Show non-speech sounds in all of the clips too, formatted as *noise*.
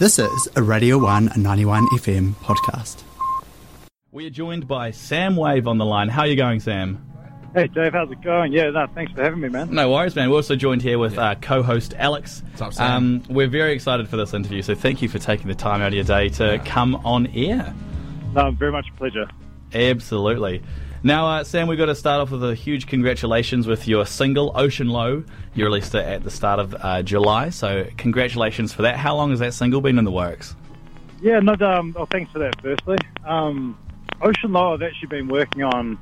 This is a Radio 1 91 FM podcast. We are joined by Sam Wave on the line. How are you going, Sam? Hey Dave, how's it going? Yeah, no, thanks for having me, man. No worries, man. We're also joined here with uh, co-host Alex. What's up, Sam? Um, we're very excited for this interview, so thank you for taking the time out of your day to come on air. No, very much a pleasure. Absolutely. Now, uh, Sam, we've got to start off with a huge congratulations with your single, Ocean Low. You released it at the start of uh, July, so congratulations for that. How long has that single been in the works? Yeah, no, um, well, thanks for that. Firstly, um, Ocean Low, I've actually been working on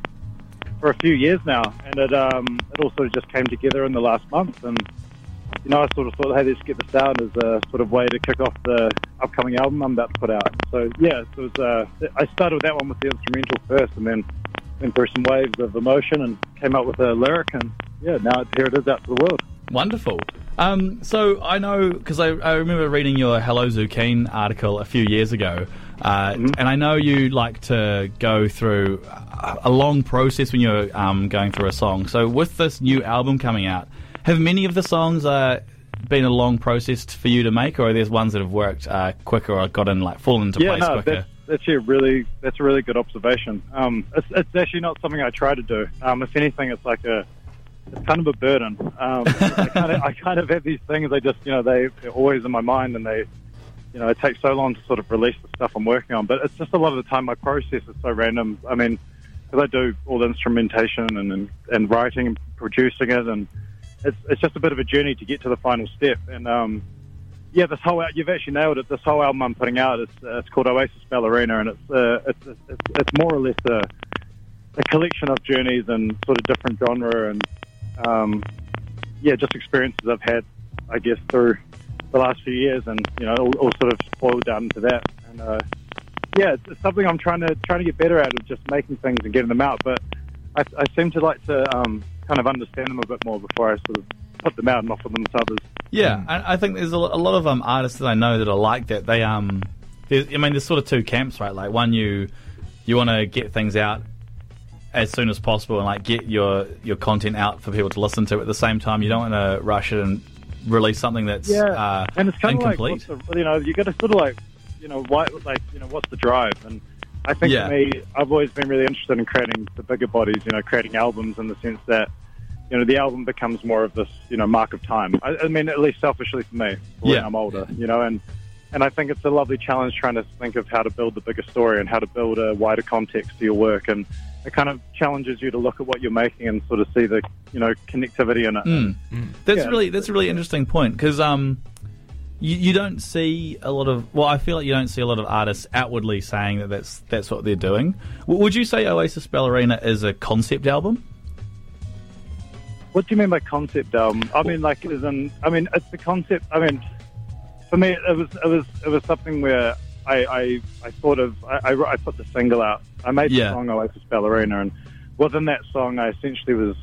for a few years now, and it um, it all sort of just came together in the last month. And you know, I sort of thought, hey, let's get this out as a sort of way to kick off the upcoming album I'm about to put out. So yeah, it was. Uh, I started with that one with the instrumental first, and then some waves of emotion and came up with a lyric, and yeah, now here it is out to the world. Wonderful. Um, so I know because I, I remember reading your Hello Zucchine article a few years ago, uh, and I know you like to go through a, a long process when you're um, going through a song. So with this new album coming out, have many of the songs uh, been a long process for you to make, or are there ones that have worked uh, quicker or gotten like fallen into yeah, place no, quicker? That's, a really that's a really good observation. Um, it's, it's actually not something I try to do. Um, if anything, it's like a it's kind of a burden. Um, *laughs* I kind of I kind of have these things. They just you know they, they're always in my mind, and they you know it takes so long to sort of release the stuff I'm working on. But it's just a lot of the time my process is so random. I mean, because I do all the instrumentation and, and and writing and producing it, and it's it's just a bit of a journey to get to the final step. And um, yeah, this whole you've actually nailed it. This whole album I'm putting out, it's uh, it's called Oasis Ballerina, and it's uh, it's, it's it's more or less a, a collection of journeys and sort of different genre and um, yeah, just experiences I've had, I guess, through the last few years, and you know, all, all sort of boiled down into that. And uh, yeah, it's, it's something I'm trying to trying to get better at of just making things and getting them out. But I, I seem to like to um, kind of understand them a bit more before I sort of put them out and offer them to others. Yeah, I, I think there's a, a lot of um, artists that I know that are like that. They um, there's, I mean, there's sort of two camps, right? Like one, you you want to get things out as soon as possible and like get your your content out for people to listen to. At the same time, you don't want to rush it and release something that's Yeah, uh, and it's kind of like the, you know you got to sort of like you know why like you know what's the drive and I think Yeah. for me I've always been really interested in creating the bigger bodies you know creating albums in the sense that you know the album becomes more of this you know mark of time I, I mean at least selfishly for me for Yeah. when I'm older you know and and I think it's a lovely challenge trying to think of how to build the bigger story and how to build a wider context to your work and it kind of challenges you to look at what you're making and sort of see the you know connectivity in it Mm. That's Yeah. really that's a really interesting point because um, you, you don't see a lot of well, I feel like you don't see a lot of artists outwardly saying that that's that's what they're doing. W- would you say Oasis Ballerina is a concept album? What do you mean by concept album? I mean, like, as in, I mean, it's the concept. I mean, for me, it was, it was, it was something where I, I, I thought of. I, I, I put the single out. I made Yeah. the song Oasis Ballerina, and within that song, I essentially was.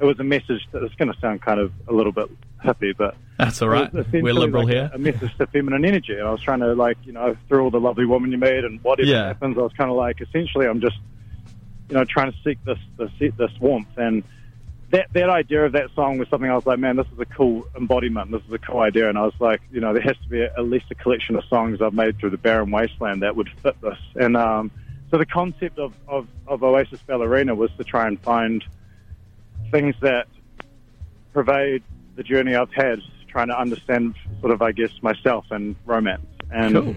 It was a message that it's going to sound kind of a little bit hippie, but That's all right. was We're liberal like here. A, message to feminine energy, and I was trying to like, you know, through all the lovely woman you made and whatever Yeah. happens, I was kind of like, essentially, I'm just, you know, trying to seek this this, this warmth and that that idea of that song was something I was like, man, this is a cool embodiment. This is a cool idea, and I was like, you know, there has to be a, at least a collection of songs I've made through the barren wasteland that would fit this. And um, so the concept of, of, of Oasis Ballerina was to try and find things that pervade the journey I've had, trying to understand sort of, I guess, myself and romance. And Cool.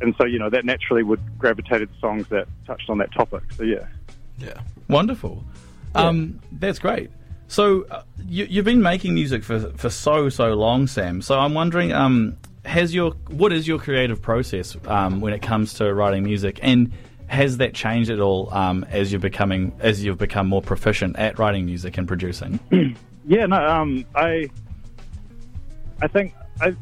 and so you know that naturally would gravitate to songs that touched on that topic. So yeah. Yeah. Wonderful. Um, that's great. So uh, you, you've been making music for for so so long, Sam. So I'm wondering, um, has your what is your creative process um, when it comes to writing music, and has that changed at all um, as you're becoming as you've become more proficient at writing music and producing? *clears throat* Yeah, no, um, I, I think I,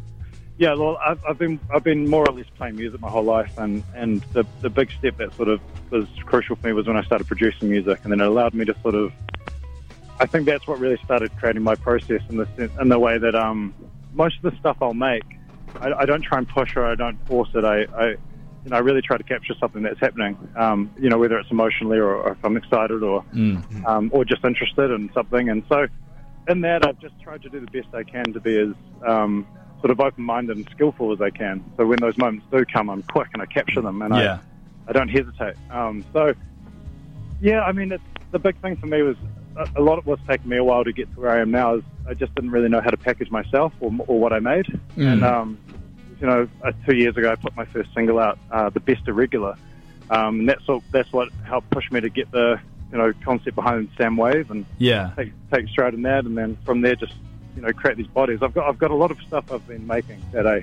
yeah, well, I've, I've been I've been more or less playing music my whole life, and and the the big step that sort of was crucial for me was when I started producing music, and then it allowed me to sort of, I think that's what really started creating my process in the sen- in the way that um most of the stuff I'll make, I, I don't try and push or I don't force it. I, I you know I really try to capture something that's happening, um, you know whether it's emotionally or, or if I'm excited or Mm. um, or just interested in something. And so, in that, I've just tried to do the best I can to be as um, sort of open-minded and skillful as I can. So when those moments do come, I'm quick and I capture them, and Yeah. I, I don't hesitate. Um, so yeah, I mean, it's, the big thing for me was a, a lot of what's taken me a while to get to where I am now is I just didn't really know how to package myself or, or what I made. Mm. And um, you know, uh, two years ago, I put my first single out, uh, "The Best Irregular," um, and that's what that's what helped push me to get the you know concept behind Sam Wave and Yeah. take take stride in that, and then from there just you know create these bodies. I've got I've got a lot of stuff I've been making that I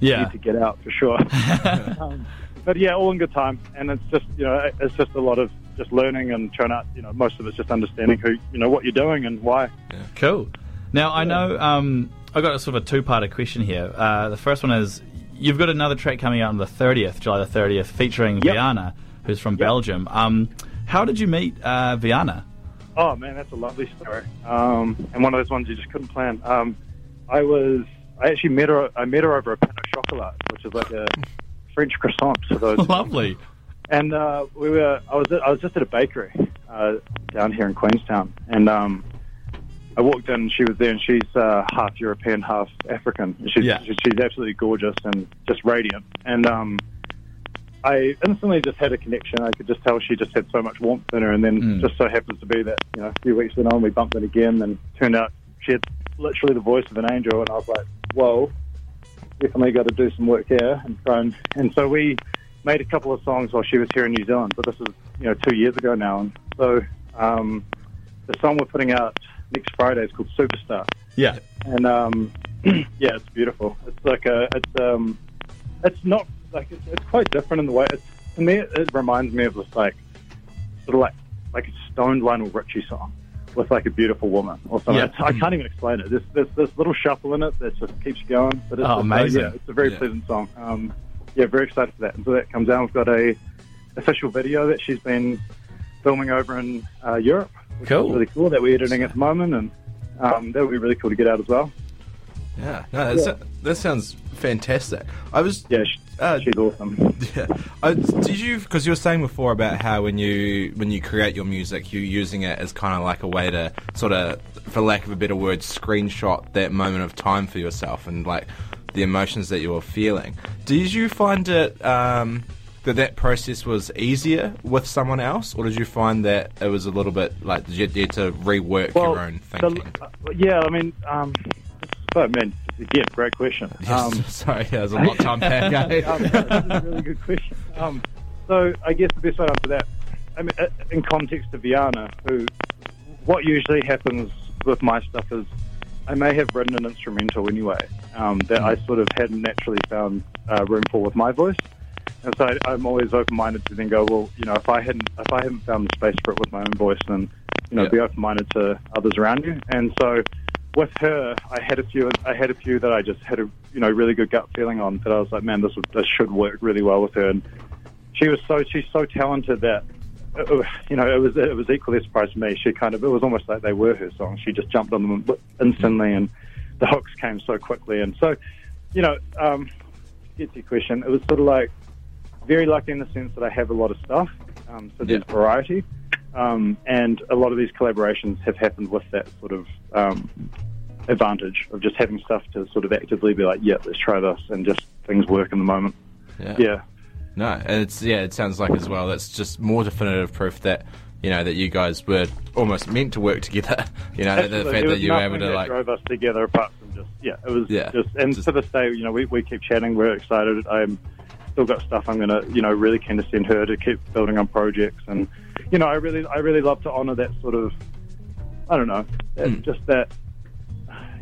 Yeah. need to get out for sure. *laughs* um, but yeah, all in good time, and it's just you know it's just a lot of just learning and trying to you know most of it's just understanding who you know what you're doing and why. Cool. Now I know um, I've got a sort of a two-parter question here. Uh, the first one is you've got another track coming out on the 30th, July the 30th, featuring Yep. Viana, who's from Belgium. Um, how did you meet uh, Viana? Oh man, that's a lovely story, um, and one of those ones you just couldn't plan. Um, I was I actually met her I met her over a pain au chocolat, which is like a French croissant for those. *laughs* Lovely. And uh, we were I was I was just at a bakery uh, down here in Queenstown, and um, I walked in. and She was there, and she's uh, half European, half African. She's Yeah. she's absolutely gorgeous and just radiant. And um, I instantly just had a connection. I could just tell she just had so much warmth in her. And then Mm. just so happens to be that you know a few weeks went on, we bumped it again, and turned out she had literally the voice of an angel. And I was like, whoa, definitely got to do some work here and try and. And so we made a couple of songs while she was here in New Zealand. But this is you know two years ago now, and so um, the song we're putting out next Friday is called Superstar Yeah. and um, *clears throat* yeah, it's beautiful. It's like a, it's um, it's not like it's, it's quite different in the way. It's, to me, it, it reminds me of this like sort of like like a stoned Lionel Richie song with like a beautiful woman or something. Yeah. I can't even explain it. There's, there's this little shuffle in it that just keeps you going. But it's Oh, just, uh, amazing. yeah, it's a very Yeah. pleasant song. Um, yeah, very excited for that. And so that comes out. We've got a official video that she's been filming over in uh, Europe. Which Cool. is really cool that we're editing at the moment, and um, that would be really cool to get out as well. Yeah, no, that's, that sounds fantastic. I was, Yeah, she, Uh, she's awesome. yeah. I, did you? Because you were saying before about how when you when you create your music, you're using it as kind of like a way to sort of, for lack of a better word, screenshot that moment of time for yourself and like the emotions that you were feeling. Did you find it um, that that process was easier with someone else, or did you find that it was a little bit like did you need to rework your own thinking? the- uh, yeah, I mean, um, but man, again, great question. *laughs* Yes, Um, sorry, there's a lot to unpack. um, really good question. Um, so I guess the best way to answer that, I mean, uh, in context of Viana, who, what usually happens with my stuff is, I may have written an instrumental anyway um, that I sort of hadn't naturally found uh, room for with my voice, and so I, I'm always open-minded to then go, well, you know, if I hadn't, if I hadn't found the space for it with my own voice, then you know, Yeah. be open-minded to others around you, and so with her, I had a few. I had a few that I just had a you know really good gut feeling on that I was like, man, this would, this should work really well with her. And she was so she's so talented that uh, you know it was it was equally a surprise to me. She kind of it was almost like they were her songs. She just jumped on them instantly, and the hooks came so quickly. And so, you know, um, to get to your question, it was sort of like very lucky in the sense that I have a lot of stuff, um, so there's Yeah. variety. Um, and a lot of these collaborations have happened with that sort of um, advantage of just having stuff to sort of actively be like, yeah, let's try this, and just things work in the moment. Yeah, yeah. No, and it's yeah, it sounds like as well. That's just more definitive proof that you know that you guys were almost meant to work together. *laughs* You know, the fact that you were able to like, drove us together apart from just yeah, it was Yeah. just and Just- to this day, you know, we, we keep chatting. We're excited. I'm still got stuff I'm gonna you know really keen to send her to keep building on projects, and you know, I really I really love to honour that sort of I don't know, Mm. just that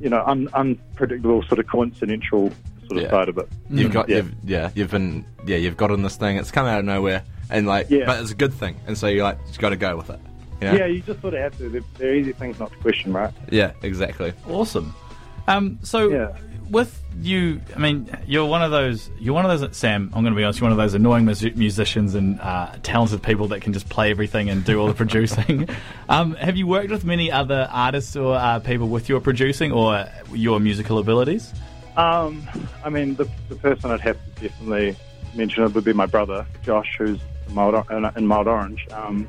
you know un, unpredictable sort of coincidental sort of Yeah. side of it. you've got Yeah. you've yeah you've been yeah you've gotten this thing. It's come out of nowhere, and like, Yeah. but it's a good thing, and so you're like, you've got to go with it. You know? Yeah, you just sort of have to. They're, they're easy things not to question, right? yeah, exactly. Awesome. Um, so Yeah. With you, I mean, you're one of those. You're one of those. Sam, I'm going to be honest. You're one of those annoying mus- musicians and uh, talented people that can just play everything and do all the producing. *laughs* um, have you worked with many other artists or uh, people with your producing or your musical abilities? Um, I mean, the, the person I'd have to definitely mention it would be my brother, Josh, who's in Mild, in, in Mild Orange. Um,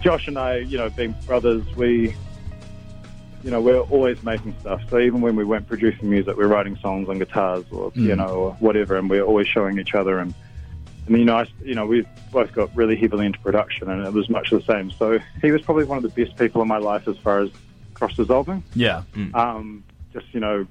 Josh and I, you know, being brothers, we you know, we're always making stuff. So even when we weren't producing music, we're writing songs on guitars or piano or whatever, and we're always showing each other. And, and you know, I, you know, we've both got really heavily into production, and it was much the same. So he was probably one of the best people in my life as far as cross dissolving. Yeah. Um, just you know,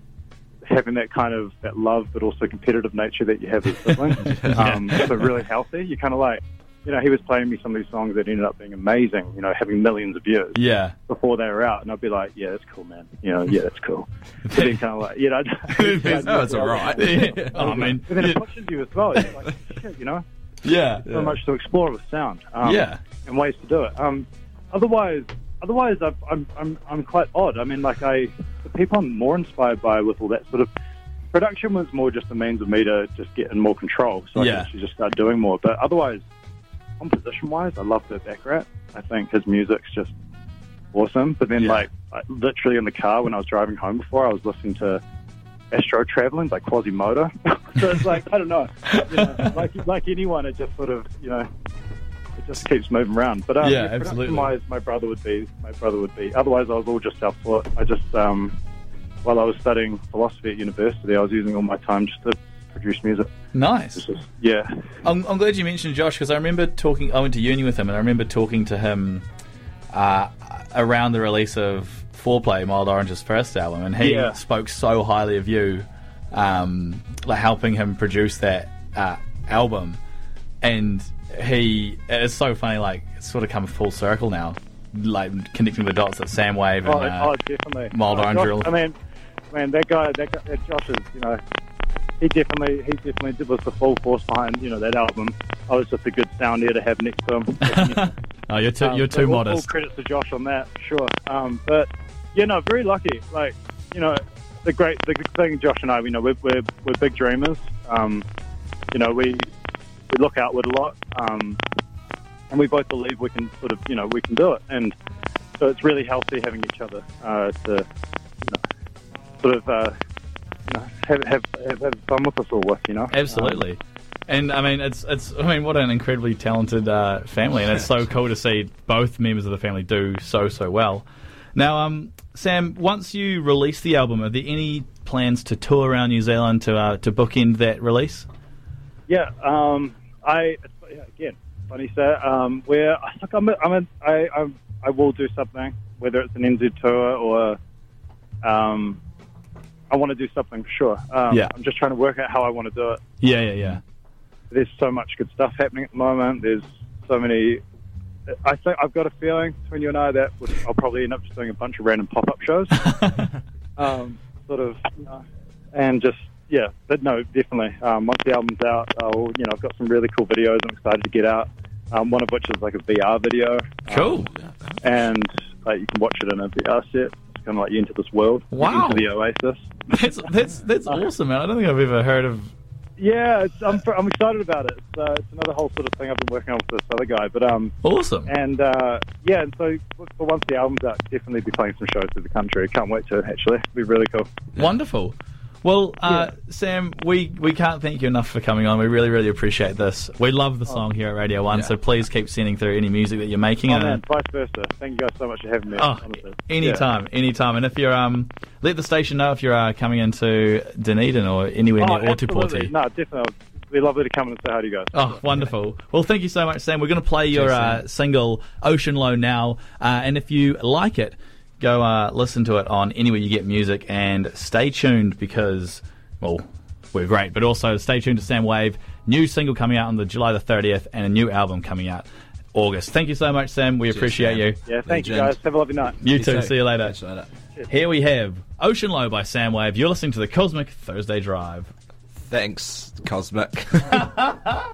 having that kind of that love, but also competitive nature that you have as siblings. *laughs* um, so really healthy. You kind of like, you know, he was playing me some of these songs that ended up being amazing. You know, having millions of views Yeah. before they were out, and I'd be like, yeah, that's cool, man. You know, yeah, that's cool. But then kind of like, you know, *laughs* *laughs* No, it's all right. *laughs* yeah. I mean, But then it pushes you as well. You're like, shit, you know, yeah. so much to explore with sound. Um, Yeah. and ways to do it. Um, otherwise, otherwise, I've, I'm, I'm, I'm quite odd. I mean, like I, the people I'm more inspired by with all that sort of production was more just a means of me to just get in more control, so I Yeah. can actually just start doing more. But otherwise, composition wise, I love Burt Bacharach. I think his music's just awesome. But then, Yeah. like, like, literally in the car when I was driving home before, I was listening to Astro Traveling by Quasimoto. *laughs* so it's like I don't know, you know, like like anyone, it just sort of you know, it just keeps moving around. But um, Yeah, absolutely. Wise, my brother would be my brother would be. Otherwise, I was all just self-taught. I just um, while I was studying philosophy at university, I was using all my time just to produce music. Nice. Yeah, I'm, I'm glad you mentioned Josh because I remember talking. I went to uni with him, and I remember talking to him uh, around the release of Foreplay, Mild Orange's first album, and he Yeah. spoke so highly of you, um, like helping him produce that uh, album. And he, it's so funny, like it's sort of come full circle now, like connecting the dots at Samwave and oh, uh, oh definitely. Mild oh, Orange Josh- I mean, man, that guy, that guy, that Josh is, you know, he definitely, he definitely was the full force behind, you know, that album. I was just a good sound ear to have next to him. *laughs* oh, you're too, Um, you're too all, All credits to Josh on that, sure. Um, but you know, very lucky. Like you know, the great the good thing, Josh and I, you know, we're we're, we're big dreamers. Um, you know, we we look outward a lot, um, and we both believe we can sort of, you know, we can do it. And so it's really healthy having each other uh, to, you know, sort of. Uh, you know, have, have, have, have fun with us all with, you know? Absolutely. And I mean, it's it's. I mean, what an incredibly talented uh, family, and it's so cool to see both members of the family do so so well. Now, um, Sam, once you release the album, are there any plans to tour around New Zealand to uh, to bookend that release? Yeah, um, I again, funny sir. um, where I think I'm, a, I'm, a, I, I'm, I will do something, whether it's an NZ tour or, um, I want to do something for sure. Um, Yeah. I'm just trying to work out how I want to do it. Yeah, yeah, yeah. There's so much good stuff happening at the moment. There's so many. I think I've got a feeling between you and I that would- I'll probably end up just doing a bunch of random pop-up shows. *laughs* um, sort of, you know, and just yeah, but no, definitely. Um, once the album's out, I'll you know I've got some really cool videos I'm excited to get out. Um, one of which is like a VR video, Cool. and uh, you can watch it in a VR set. It's kind of like you enter this world, Wow. into the Oasis. That's that's that's *laughs* awesome, man. I don't think I've ever heard of. Yeah, it's, I'm I'm excited about it. It's, uh, it's another whole sort of thing I've been working on with this other guy, but um, Awesome. and uh, yeah, and so for once the album's out, definitely be playing some shows through the country. Can't wait to actually. It'll be really cool. Wonderful. Well, uh, Sam, we, we can't thank you enough for coming on. We really, really appreciate this. We love the song here at Radio 1, Yeah. so please keep sending through any music that you're making. Oh and- man, vice versa. Thank you guys so much for having me. Oh, honestly. anytime, anytime. And if you're, um, let the station know if you're uh, coming into Dunedin or anywhere Yeah. Oh, near. Ōtepoti. No, definitely. It'd be lovely to come and say hi to you guys. Oh, wonderful. Well, thank you so much, Sam. We're going to play your uh, single, Ocean Low, now. Uh, and if you like it, go uh, listen to it on anywhere you get music and stay tuned because, well, we're great. But also stay tuned to Sam Wave. New single coming out on the July the 30th and a new album coming out August. Thank you so much, Sam. We appreciate Sam. you. Yeah, thank you guys. Have a lovely night. You too. See you later. Catch you later. Here we have Ocean Low by Sam Wave. You're listening to the Cosmic Thursday Drive. Thanks, Cosmic. *laughs*